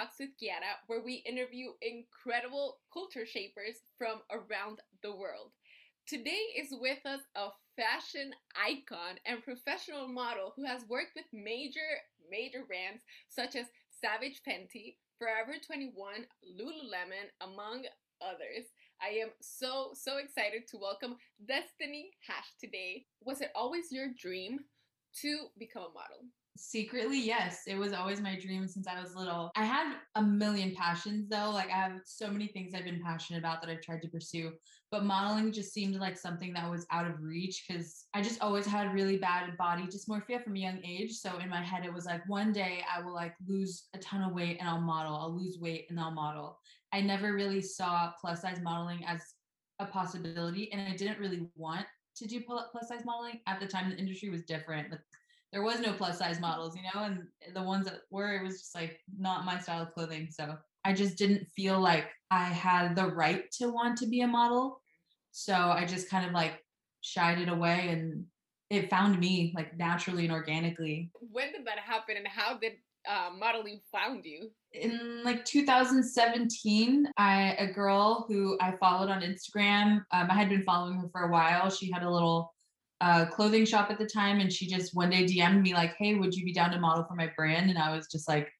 Talks with Kiara, where we interview incredible culture shapers from around the world. Today is with us a fashion icon and professional model who has worked with major, major brands such as Savage Fenty, Forever 21, Lululemon, among others. I am so, so excited to welcome Destiny Hash today. Was it always your dream to become a model? Secretly, yes. It was always my dream since I was little. I had a million passions though. Like I have so many things I've been passionate about that I've tried to pursue. But modeling just seemed like something that was out of reach because I just always had really bad body dysmorphia from a young age. So in my head, it was like one day I will like lose a ton of weight and I'll model. I'll lose weight and I'll model. I never really saw plus size modeling as a possibility. And I didn't really want to do plus size modeling at the time. The industry was different. Like there was no plus size models, you know, and the ones that were, it was just like not my style of clothing. So I just didn't feel like I had the right to want to be a model. So I just kind of like shied it away and it found me like naturally and organically. When did that happen and how did uh, modeling found you? In like 2017, I a girl who I followed on Instagram. Um, I had been following her for a while. She had a little uh, clothing shop at the time, and she just one day DM'd me like, "Hey, would you be down to model for my brand?" And I was just like,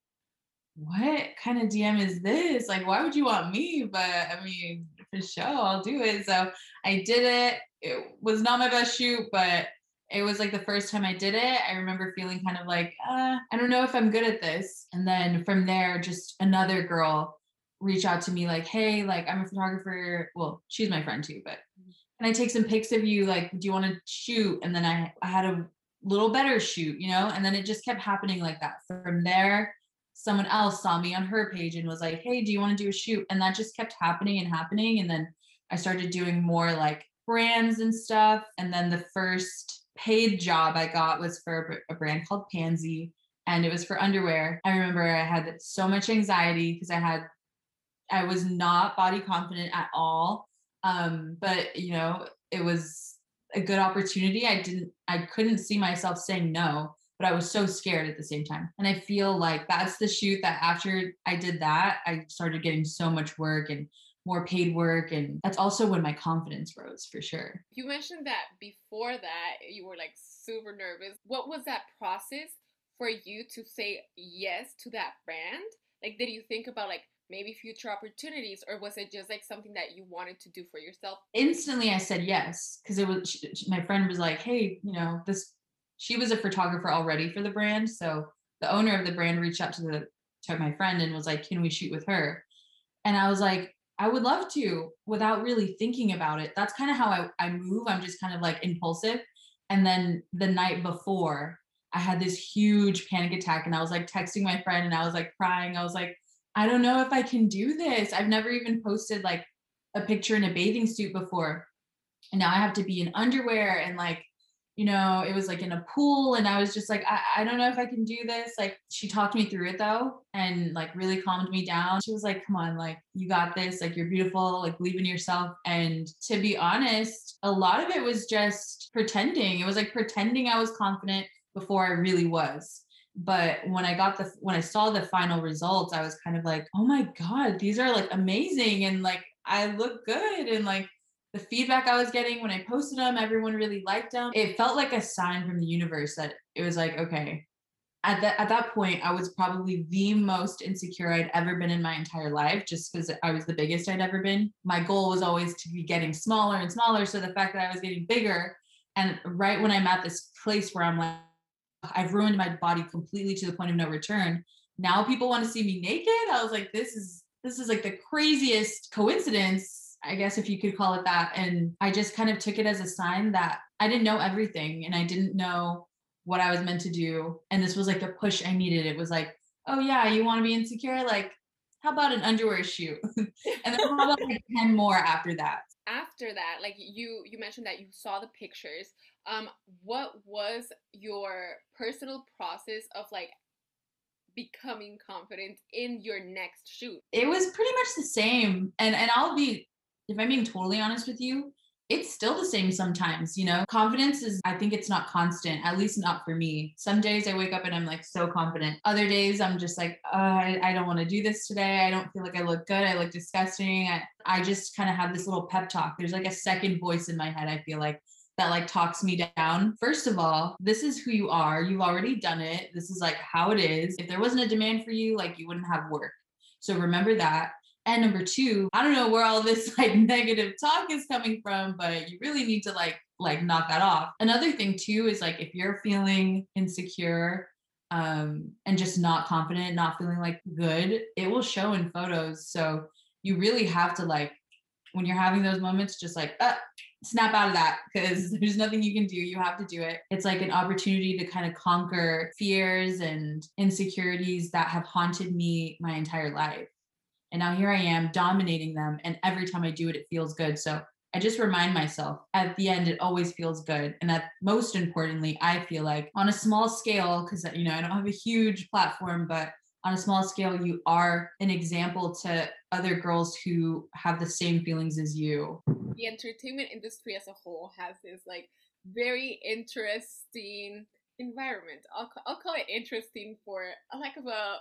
"What kind of DM is this? Like, why would you want me?" But I mean, for sure, I'll do it. So I did it. It was not my best shoot, but it was like the first time I did it. I remember feeling kind of like, uh, I don't know if I'm good at this. And then from there, just another girl reach out to me like, hey, like I'm a photographer. Well, she's my friend too, but can I take some pics of you? Like, do you want to shoot? And then I, I had a little better shoot, you know? And then it just kept happening like that. From there, someone else saw me on her page and was like, hey, do you want to do a shoot? And that just kept happening and happening. And then I started doing more like brands and stuff. And then the first paid job I got was for a brand called Pansy and it was for underwear. I remember I had so much anxiety because I had I was not body confident at all um, but you know, it was a good opportunity. I didn't, I couldn't see myself saying no, but I was so scared at the same time. And I feel like that's the shoot that after I did that, I started getting so much work and more paid work and that's also when my confidence rose for sure. You mentioned that before that you were like super nervous. What was that process for you to say yes to that brand? Like did you think about like maybe future opportunities or was it just like something that you wanted to do for yourself? Instantly i said yes because it was she, my friend was like hey you know this she was a photographer already for the brand so the owner of the brand reached out to the to my friend and was like can we shoot with her? And i was like i would love to without really thinking about it. That's kind of how I, I move i'm just kind of like impulsive. And then the night before i had this huge panic attack and i was like texting my friend and i was like crying i was like I don't know if I can do this. I've never even posted like a picture in a bathing suit before. And now I have to be in underwear and like, you know, it was like in a pool. And I was just like, I, I don't know if I can do this. Like, she talked me through it though and like really calmed me down. She was like, come on, like, you got this. Like, you're beautiful. Like, believe in yourself. And to be honest, a lot of it was just pretending. It was like pretending I was confident before I really was. But when i got the when i saw the final results i was kind of like oh my god these are like amazing and like i look good and like the feedback i was getting when i posted them everyone really liked them it felt like a sign from the universe that it was like okay at that at that point i was probably the most insecure i'd ever been in my entire life just because i was the biggest i'd ever been. My goal was always to be getting smaller and smaller so the fact that i was getting bigger and right when i'm at this place where i'm like I've ruined my body completely to the point of no return. Now people want to see me naked. I was like, this is this is like the craziest coincidence, I guess if you could call it that. And I just kind of took it as a sign that I didn't know everything and I didn't know what I was meant to do. And this was like the push I needed. It was like, oh yeah, you want to be insecure? Like, how about an underwear shoot? and then how about like 10 more after that? After that, like you you mentioned that you saw the pictures um what was your personal process of like becoming confident in your next shoot? It was pretty much the same and and i'll be if i'm being totally honest with you it's still the same sometimes, you know. Confidence is, I think it's not constant, at least not for me. Some days I wake up and I'm like so confident. Other days I'm just like, uh, I, I don't want to do this today. I don't feel like I look good. I look disgusting. I, I just kind of have this little pep talk. There's like a second voice in my head, I feel like, that like talks me down. First of all, this is who you are. You've already done it. This is like how it is. If there wasn't a demand for you, like you wouldn't have work. So remember that. And number two, I don't know where all this like negative talk is coming from, but you really need to like like knock that off. Another thing too is like if you're feeling insecure um and just not confident, not feeling like good, it will show in photos. So you really have to like when you're having those moments just like uh, snap out of that because there's nothing you can do. You have to do it. It's like an opportunity to kind of conquer fears and insecurities that have haunted me my entire life. And now here I am dominating them. And every time I do it, it feels good. So I just remind myself at the end, it always feels good. And that most importantly, I feel like on a small scale, because, you know, I don't have a huge platform, but on a small scale, you are an example to other girls who have the same feelings as you. The entertainment industry as a whole has this like very interesting environment. I'll, I'll call it interesting for a lack of a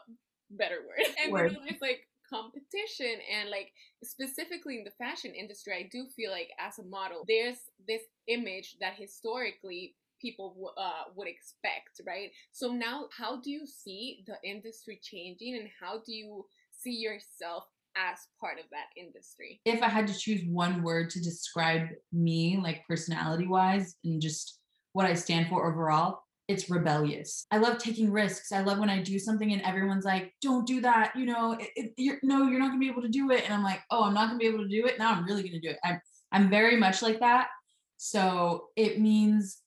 better word. And word. it's like competition and like specifically in the fashion industry i do feel like as a model there's this image that historically people uh, would expect right? So now how do you see the industry changing and how do you see yourself as part of that industry? If i had to choose one word to describe me like personality wise and just what i stand for overall it's rebellious. I love taking risks. I love when I do something and everyone's like, "Don't do that." You know, it, it, you're, no, you're not gonna be able to do it. And I'm like, "Oh, I'm not gonna be able to do it." Now I'm really gonna do it. I'm I'm very much like that. So it means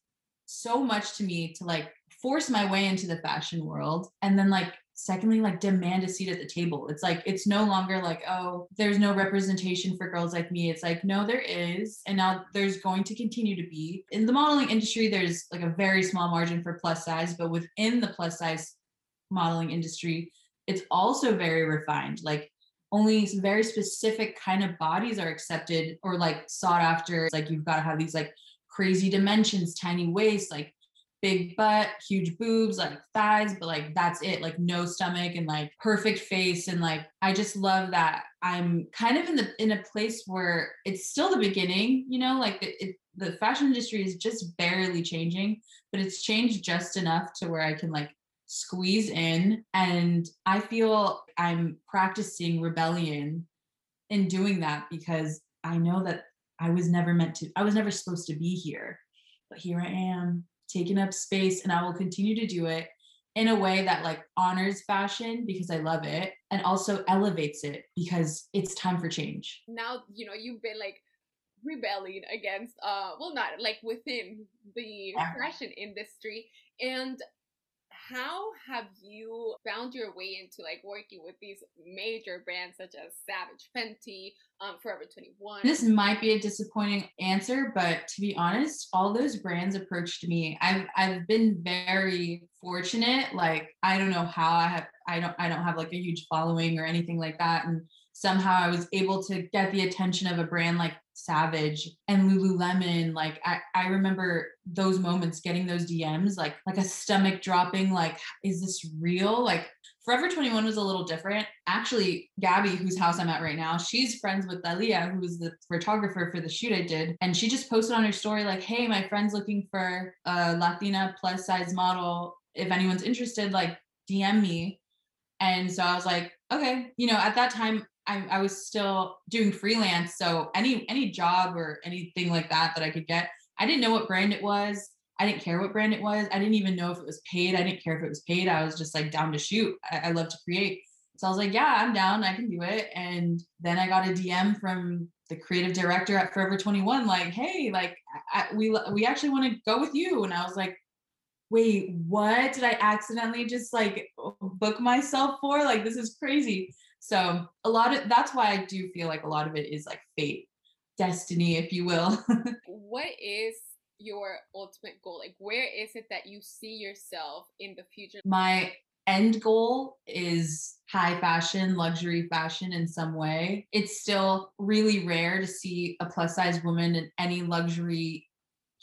so much to me to like force my way into the fashion world and then like secondly like demand a seat at the table. It's like it's no longer like oh there's no representation for girls like me. It's like no there is and now there's going to continue to be. In the modeling industry there's like a very small margin for plus size but within the plus size modeling industry it's also very refined. Like only very specific kind of bodies are accepted or like sought after. It's like you've got to have these like crazy dimensions tiny waist like big butt, huge boobs, like thighs, but like that's it, like no stomach and like perfect face. And like I just love that I'm kind of in the in a place where it's still the beginning, you know, like it, it, the fashion industry is just barely changing, but it's changed just enough to where I can like squeeze in. And I feel I'm practicing rebellion in doing that because I know that I was never meant to, I was never supposed to be here. But here I am taken up space and I will continue to do it in a way that like honors fashion because I love it and also elevates it because it's time for change. Now, you know, you've been like rebelling against uh well not like within the fashion industry and how have you found your way into like working with these major brands such as Savage, Fenty, um, Forever 21? This might be a disappointing answer, but to be honest, all those brands approached me. I've I've been very fortunate. Like I don't know how I have I don't I don't have like a huge following or anything like that, and somehow I was able to get the attention of a brand like Savage and Lululemon. Like I, I remember those moments getting those DMs, like like a stomach dropping, like, is this real? Like Forever 21 was a little different. Actually, Gabby, whose house I'm at right now, she's friends with Dalia, who was the photographer for the shoot I did. And she just posted on her story, like, hey, my friend's looking for a Latina plus size model. If anyone's interested, like DM me. And so I was like, okay, you know, at that time I, I was still doing freelance. So any any job or anything like that that I could get, I didn't know what brand it was. I didn't care what brand it was. I didn't even know if it was paid. I didn't care if it was paid. I was just like down to shoot. I, I love to create. So I was like, yeah, I'm down. I can do it. And then I got a DM from the creative director at Forever 21, like, hey, like I, we we actually want to go with you. And I was like, wait, what did I accidentally just like book myself for? Like this is crazy. So a lot of that's why I do feel like a lot of it is like fate, destiny, if you will. what is your ultimate goal? Like where is it that you see yourself in the future? My end goal is high fashion, luxury fashion in some way. It's still really rare to see a plus size woman in any luxury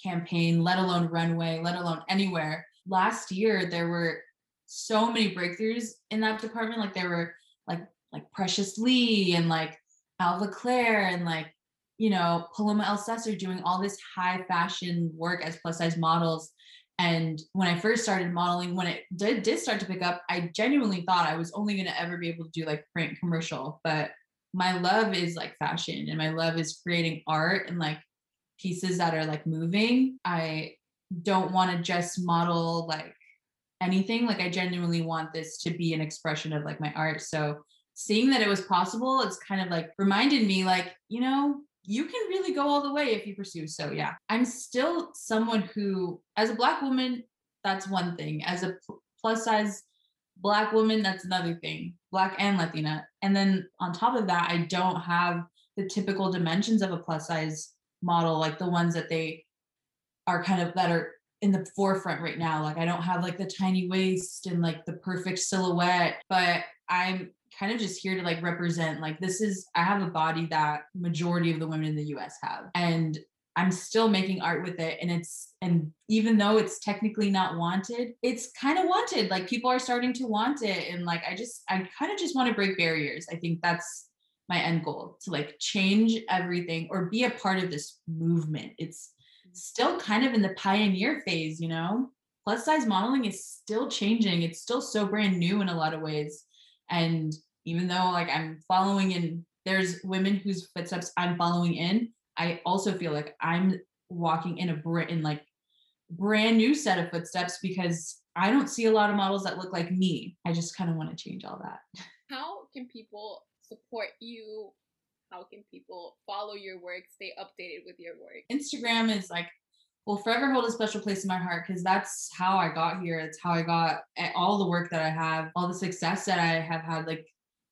campaign, let alone runway, let alone anywhere. Last year, there were so many breakthroughs in that department. Like there were like like Precious Lee and like Alva Claire and like you know Paloma Elsesser doing all this high fashion work as plus size models and when I first started modeling, when it did, did start to pick up, I genuinely thought I was only going to ever be able to do like print commercial. But my love is like fashion and my love is creating art and like pieces that are like moving. I don't want to just model like anything. Like I genuinely want this to be an expression of like my art. So seeing that it was possible, it's kind of like reminded me like, you know, you can really go all the way if you pursue. So yeah, I'm still someone who, as a black woman, that's one thing. As a plus size black woman, that's another thing. Black and Latina. And then on top of that, I don't have the typical dimensions of a plus size model, like the ones that they are kind of that are in the forefront right now. Like I don't have like the tiny waist and like the perfect silhouette, but I'm kind of just here to like represent like this is I have a body that majority of the women in the US have and I'm still making art with it and it's and even though it's technically not wanted it's kind of wanted. Like people are starting to want it and like I just I kind of just want to break barriers. I think that's my end goal to like change everything or be a part of this movement. It's still kind of in the pioneer phase you know? Plus size modeling is still changing. It's still so brand new in a lot of ways and even though like I'm following in there's women whose footsteps I'm following in, I also feel like I'm walking in a br- in like brand new set of footsteps because I don't see a lot of models that look like me. I just kind of want to change all that. How can people support you? How can people follow your work, stay updated with your work? Instagram is like will forever hold a special place in my heart because that's how I got here. It's how I got eh, all the work that I have, all the success that I have had. Like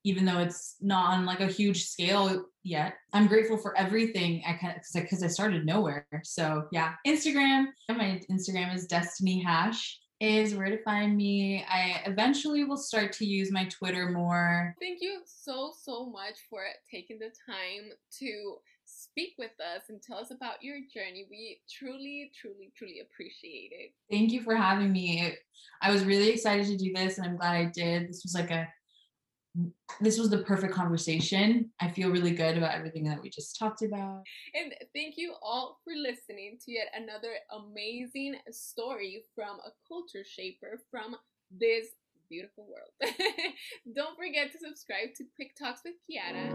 even though it's not on like a huge scale yet. I'm grateful for everything I can because I, I started nowhere. So yeah, Instagram. My Instagram is Destiny Hash is where to find me. I eventually will start to use my Twitter more. Thank you so so much for taking the time to speak with us and tell us about your journey. We truly, truly, truly appreciate it. Thank you for having me. I was really excited to do this and I'm glad I did. This was like a this was the perfect conversation. I feel really good about everything that we just talked about. And thank you all for listening to yet another amazing story from a culture shaper from this beautiful world. Don't forget to subscribe to Quick Talks with Kiara.